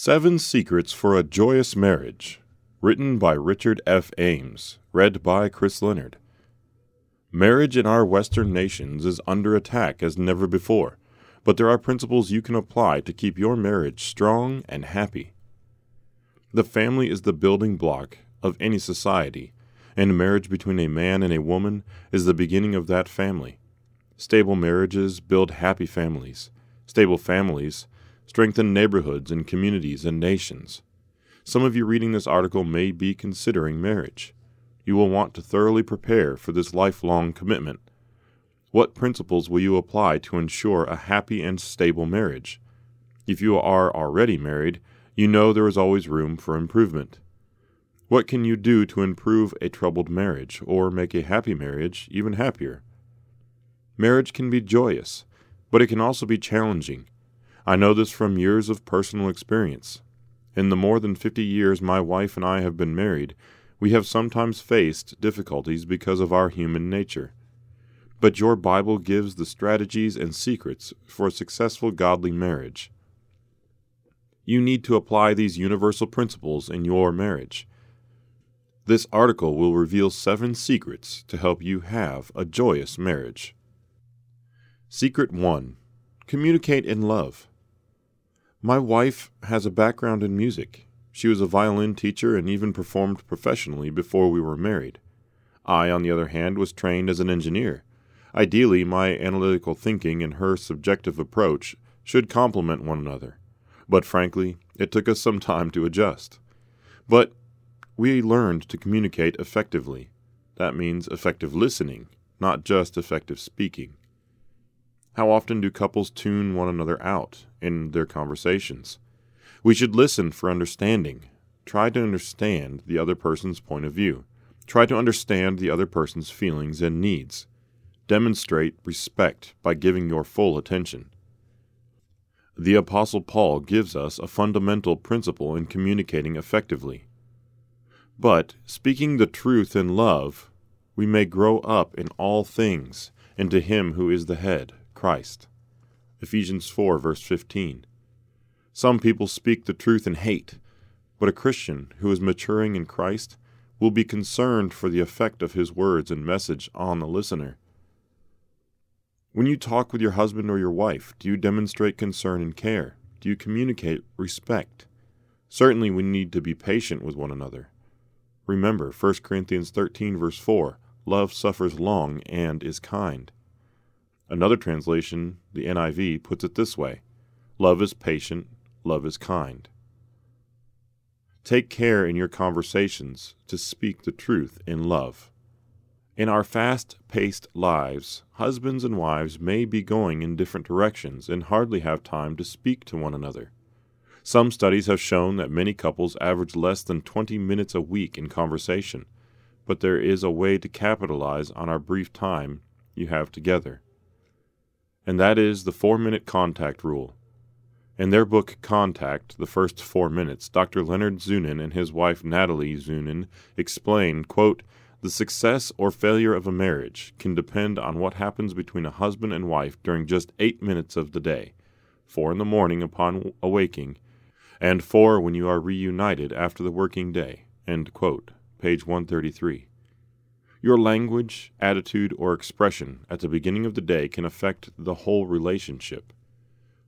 Seven Secrets for a Joyous Marriage, written by Richard F. Ames, read by Chris Leonard. Marriage in our Western nations is under attack as never before, but there are principles you can apply to keep your marriage strong and happy. The family is the building block of any society, and marriage between a man and a woman is the beginning of that family. Stable marriages build happy families. Stable families strengthen neighborhoods and communities and nations. Some of you reading this article may be considering marriage. You will want to thoroughly prepare for this lifelong commitment. What principles will you apply to ensure a happy and stable marriage? If you are already married, you know there is always room for improvement. What can you do to improve a troubled marriage or make a happy marriage even happier? Marriage can be joyous, but it can also be challenging. I know this from years of personal experience. In the more than 50 years my wife and I have been married, we have sometimes faced difficulties because of our human nature. But your Bible gives the strategies and secrets for a successful godly marriage. You need to apply these universal principles in your marriage. This article will reveal seven secrets to help you have a joyous marriage. Secret 1 Communicate in love. My wife has a background in music. She was a violin teacher and even performed professionally before we were married. I, on the other hand, was trained as an engineer. Ideally, my analytical thinking and her subjective approach should complement one another. But frankly, it took us some time to adjust. But we learned to communicate effectively. That means effective listening, not just effective speaking. How often do couples tune one another out in their conversations? We should listen for understanding. Try to understand the other person's point of view. Try to understand the other person's feelings and needs. Demonstrate respect by giving your full attention. The Apostle Paul gives us a fundamental principle in communicating effectively. But, speaking the truth in love, we may grow up in all things into Him who is the head, Christ. Ephesians 4, verse 15. Some people speak the truth in hate, but a Christian who is maturing in Christ will be concerned for the effect of his words and message on the listener. When you talk with your husband or your wife, do you demonstrate concern and care? Do you communicate respect? Certainly, we need to be patient with one another. Remember 1 Corinthians 13, verse 4 Love suffers long and is kind. Another translation, the NIV, puts it this way Love is patient, love is kind. Take care in your conversations to speak the truth in love. In our fast paced lives, husbands and wives may be going in different directions and hardly have time to speak to one another. Some studies have shown that many couples average less than 20 minutes a week in conversation, but there is a way to capitalize on our brief time you have together and that is the four minute contact rule. In their book Contact, The First Four Minutes, Dr. Leonard Zunin and his wife Natalie Zunin explain, quote, the success or failure of a marriage can depend on what happens between a husband and wife during just eight minutes of the day four in the morning upon awaking, and four when you are reunited after the working day. End quote. Page 133. Your language, attitude, or expression at the beginning of the day can affect the whole relationship.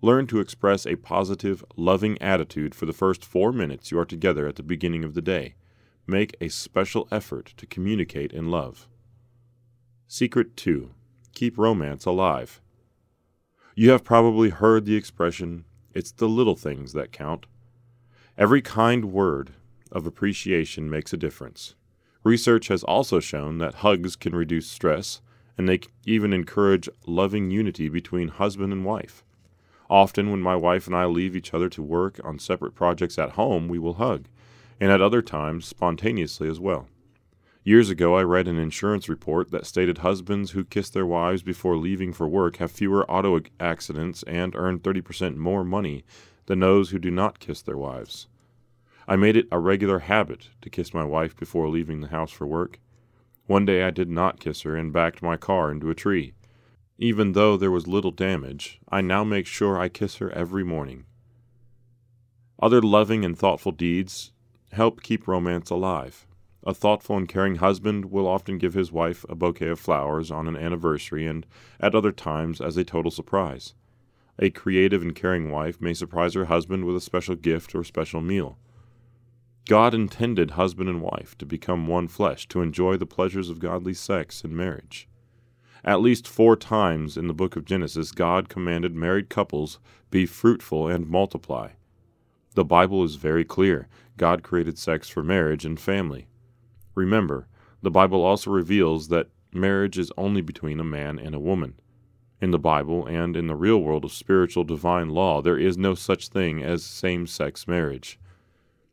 Learn to express a positive, loving attitude for the first four minutes you are together at the beginning of the day. Make a special effort to communicate in love. Secret 2 Keep romance alive. You have probably heard the expression, it's the little things that count. Every kind word of appreciation makes a difference. Research has also shown that hugs can reduce stress, and they even encourage loving unity between husband and wife. Often, when my wife and I leave each other to work on separate projects at home, we will hug, and at other times, spontaneously as well. Years ago, I read an insurance report that stated husbands who kiss their wives before leaving for work have fewer auto accidents and earn 30% more money than those who do not kiss their wives. I made it a regular habit to kiss my wife before leaving the house for work. One day I did not kiss her and backed my car into a tree. Even though there was little damage, I now make sure I kiss her every morning. Other loving and thoughtful deeds help keep romance alive. A thoughtful and caring husband will often give his wife a bouquet of flowers on an anniversary and at other times as a total surprise. A creative and caring wife may surprise her husband with a special gift or special meal. God intended husband and wife to become one flesh, to enjoy the pleasures of godly sex in marriage. At least four times in the book of Genesis, God commanded married couples be fruitful and multiply. The Bible is very clear. God created sex for marriage and family. Remember, the Bible also reveals that marriage is only between a man and a woman. In the Bible and in the real world of spiritual divine law, there is no such thing as same sex marriage.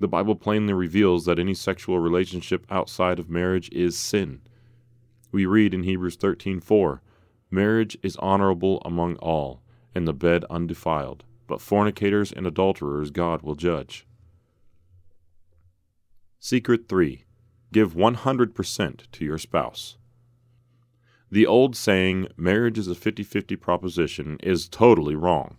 The Bible plainly reveals that any sexual relationship outside of marriage is sin. We read in Hebrews 13:4, "Marriage is honorable among all, and the bed undefiled, but fornicators and adulterers God will judge." Secret 3. Give 100% to your spouse. The old saying, marriage is a 50 50 proposition, is totally wrong.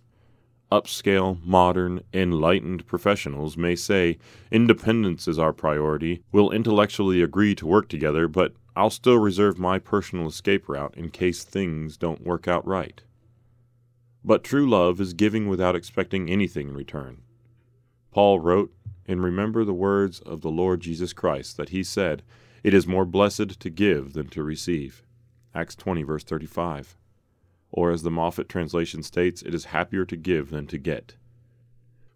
Upscale, modern, enlightened professionals may say, independence is our priority, we'll intellectually agree to work together, but I'll still reserve my personal escape route in case things don't work out right. But true love is giving without expecting anything in return. Paul wrote, and remember the words of the Lord Jesus Christ that he said, It is more blessed to give than to receive. Acts 20, verse 35. Or as the Moffatt translation states, it is happier to give than to get.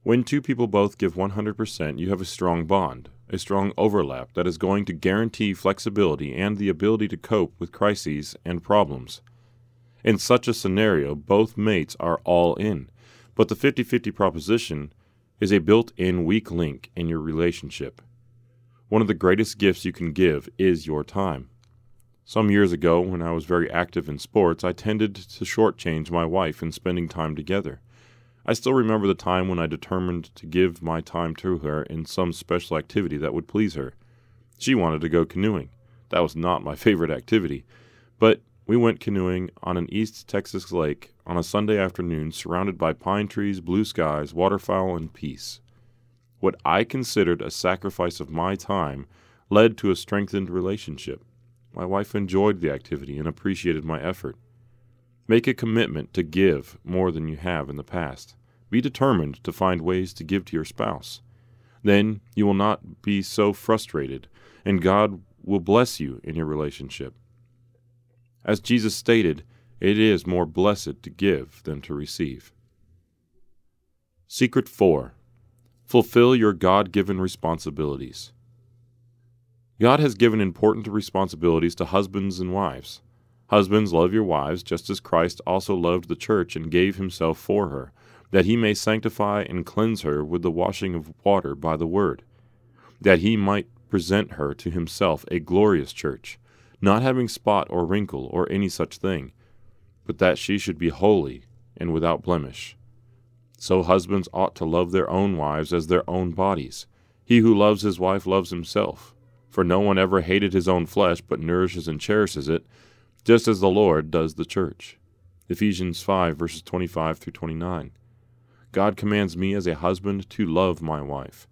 When two people both give 100%, you have a strong bond, a strong overlap that is going to guarantee flexibility and the ability to cope with crises and problems. In such a scenario, both mates are all in, but the 50 50 proposition is a built in weak link in your relationship. One of the greatest gifts you can give is your time. Some years ago, when I was very active in sports, I tended to shortchange my wife in spending time together. I still remember the time when I determined to give my time to her in some special activity that would please her. She wanted to go canoeing. That was not my favorite activity, but we went canoeing on an East Texas lake on a Sunday afternoon surrounded by pine trees, blue skies, waterfowl, and peace. What I considered a sacrifice of my time led to a strengthened relationship. My wife enjoyed the activity and appreciated my effort. Make a commitment to give more than you have in the past. Be determined to find ways to give to your spouse. Then you will not be so frustrated, and God will bless you in your relationship. As Jesus stated, it is more blessed to give than to receive. Secret 4 Fulfill your God given responsibilities. God has given important responsibilities to husbands and wives. Husbands, love your wives, just as Christ also loved the church and gave himself for her, that he may sanctify and cleanse her with the washing of water by the word, that he might present her to himself a glorious church not having spot or wrinkle or any such thing, but that she should be holy and without blemish. So husbands ought to love their own wives as their own bodies. He who loves his wife loves himself. For no one ever hated his own flesh, but nourishes and cherishes it, just as the Lord does the church. Ephesians 5, verses 25 through 29. God commands me as a husband to love my wife.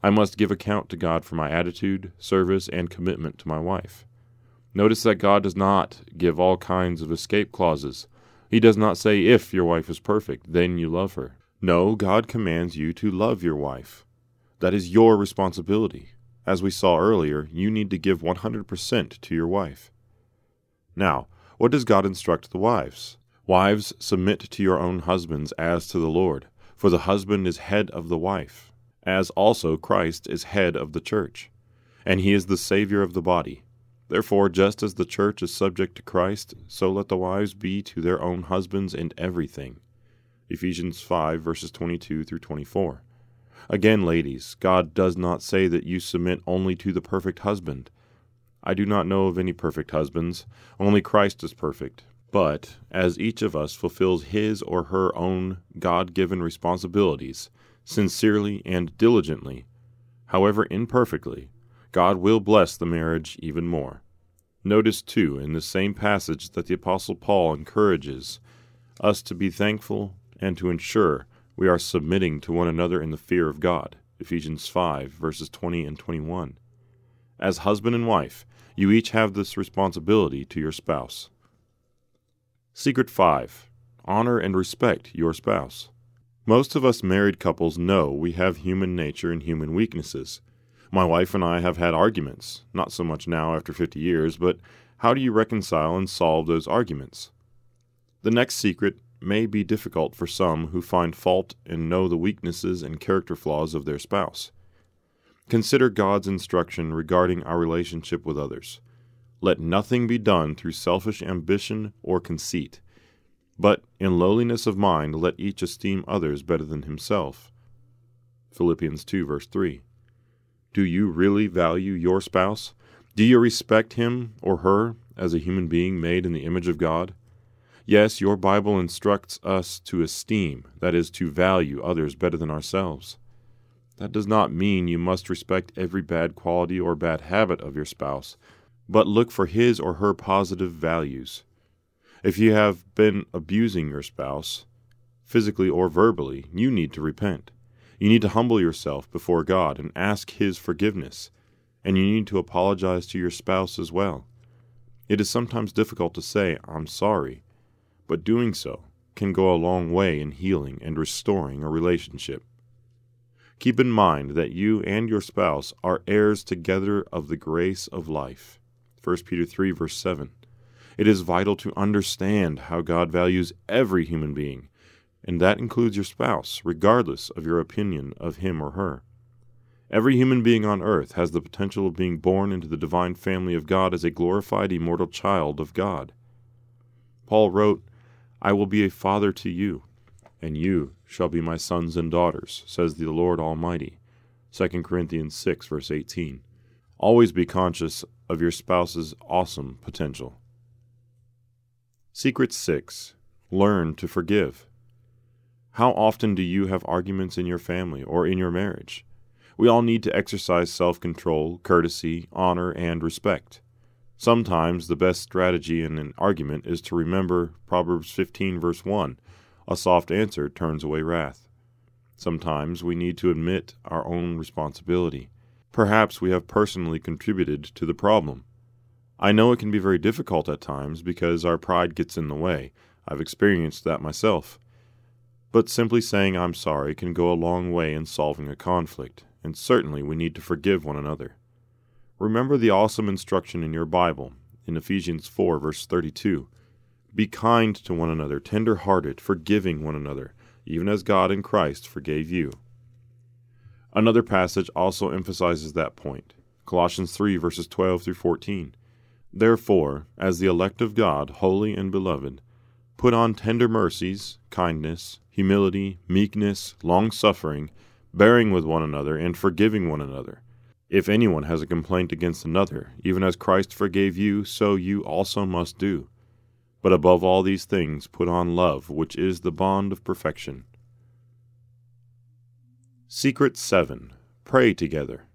I must give account to God for my attitude, service, and commitment to my wife. Notice that God does not give all kinds of escape clauses. He does not say, if your wife is perfect, then you love her. No, God commands you to love your wife. That is your responsibility. As we saw earlier, you need to give 100% to your wife. Now, what does God instruct the wives? Wives, submit to your own husbands as to the Lord, for the husband is head of the wife, as also Christ is head of the church, and he is the Savior of the body. Therefore, just as the church is subject to Christ, so let the wives be to their own husbands in everything. Ephesians 5, verses 22 through 24. Again, ladies, God does not say that you submit only to the perfect husband. I do not know of any perfect husbands, only Christ is perfect. But, as each of us fulfills his or her own God given responsibilities, sincerely and diligently, however imperfectly, God will bless the marriage even more. Notice, too, in the same passage that the Apostle Paul encourages us to be thankful and to ensure We are submitting to one another in the fear of God. Ephesians 5, verses 20 and 21. As husband and wife, you each have this responsibility to your spouse. Secret 5 Honor and respect your spouse. Most of us married couples know we have human nature and human weaknesses. My wife and I have had arguments, not so much now after 50 years, but how do you reconcile and solve those arguments? The next secret may be difficult for some who find fault and know the weaknesses and character flaws of their spouse. Consider God's instruction regarding our relationship with others. Let nothing be done through selfish ambition or conceit, but in lowliness of mind let each esteem others better than himself. Philippians 2, verse 3. Do you really value your spouse? Do you respect him or her as a human being made in the image of God? Yes, your Bible instructs us to esteem, that is, to value others better than ourselves. That does not mean you must respect every bad quality or bad habit of your spouse, but look for his or her positive values. If you have been abusing your spouse, physically or verbally, you need to repent. You need to humble yourself before God and ask His forgiveness, and you need to apologize to your spouse as well. It is sometimes difficult to say, I'm sorry, but doing so can go a long way in healing and restoring a relationship. Keep in mind that you and your spouse are heirs together of the grace of life. 1 Peter 3, verse 7. It is vital to understand how God values every human being, and that includes your spouse, regardless of your opinion of him or her. Every human being on earth has the potential of being born into the divine family of God as a glorified, immortal child of God. Paul wrote, I will be a father to you, and you shall be my sons and daughters, says the Lord Almighty. 2 Corinthians 6, verse 18. Always be conscious of your spouse's awesome potential. Secret 6 Learn to forgive. How often do you have arguments in your family or in your marriage? We all need to exercise self control, courtesy, honor, and respect. Sometimes the best strategy in an argument is to remember Proverbs 15, verse 1 A soft answer turns away wrath. Sometimes we need to admit our own responsibility. Perhaps we have personally contributed to the problem. I know it can be very difficult at times because our pride gets in the way. I've experienced that myself. But simply saying I'm sorry can go a long way in solving a conflict, and certainly we need to forgive one another. Remember the awesome instruction in your Bible in Ephesians 4, verse 32. Be kind to one another, tender hearted, forgiving one another, even as God in Christ forgave you. Another passage also emphasizes that point. Colossians 3, verses 12 through 14. Therefore, as the elect of God, holy and beloved, put on tender mercies, kindness, humility, meekness, long suffering, bearing with one another, and forgiving one another. If anyone has a complaint against another, even as Christ forgave you, so you also must do. But above all these things, put on love, which is the bond of perfection. Secret 7 Pray together.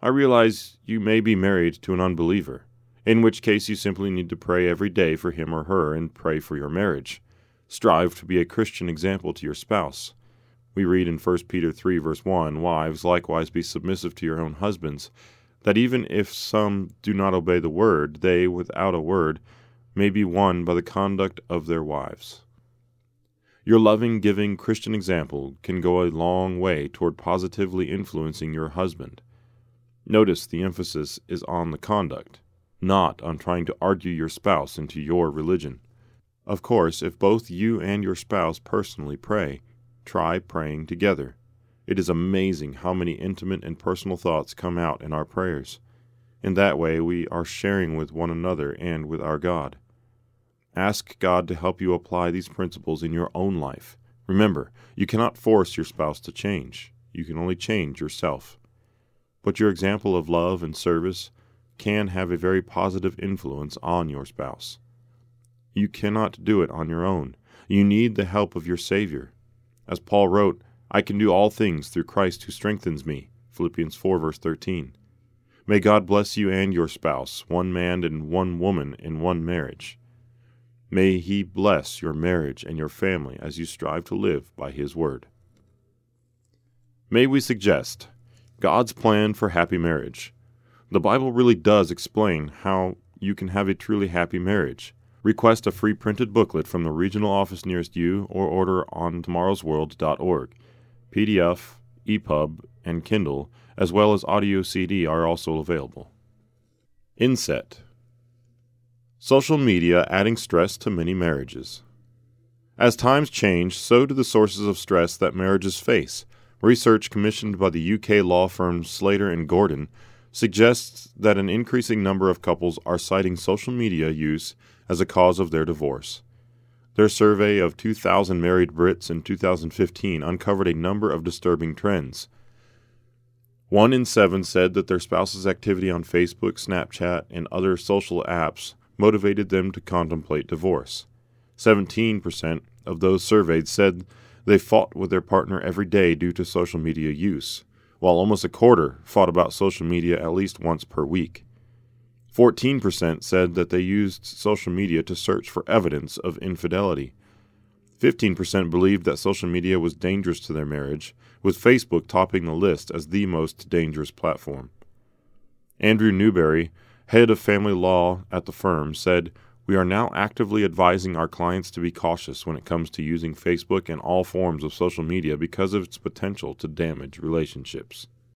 I realize you may be married to an unbeliever, in which case you simply need to pray every day for him or her and pray for your marriage. Strive to be a Christian example to your spouse. We read in 1 Peter 3, verse 1 Wives, likewise be submissive to your own husbands, that even if some do not obey the word, they, without a word, may be won by the conduct of their wives. Your loving, giving Christian example can go a long way toward positively influencing your husband. Notice the emphasis is on the conduct, not on trying to argue your spouse into your religion. Of course, if both you and your spouse personally pray, Try praying together. It is amazing how many intimate and personal thoughts come out in our prayers. In that way, we are sharing with one another and with our God. Ask God to help you apply these principles in your own life. Remember, you cannot force your spouse to change, you can only change yourself. But your example of love and service can have a very positive influence on your spouse. You cannot do it on your own. You need the help of your Savior. As Paul wrote, I can do all things through Christ who strengthens me. Philippians 4, verse 13. May God bless you and your spouse, one man and one woman in one marriage. May He bless your marriage and your family as you strive to live by His Word. May we suggest God's plan for happy marriage. The Bible really does explain how you can have a truly happy marriage. Request a free printed booklet from the regional office nearest you or order on tomorrowsworld.org. PDF, EPUB, and Kindle, as well as audio CD, are also available. Inset Social media adding stress to many marriages. As times change, so do the sources of stress that marriages face. Research commissioned by the UK law firm Slater and Gordon suggests that an increasing number of couples are citing social media use as a cause of their divorce. Their survey of 2,000 married Brits in 2015 uncovered a number of disturbing trends. One in seven said that their spouse's activity on Facebook, Snapchat, and other social apps motivated them to contemplate divorce. 17% of those surveyed said they fought with their partner every day due to social media use, while almost a quarter fought about social media at least once per week. 14% said that they used social media to search for evidence of infidelity. 15% believed that social media was dangerous to their marriage, with Facebook topping the list as the most dangerous platform. Andrew Newbury, head of family law at the firm, said, We are now actively advising our clients to be cautious when it comes to using Facebook and all forms of social media because of its potential to damage relationships.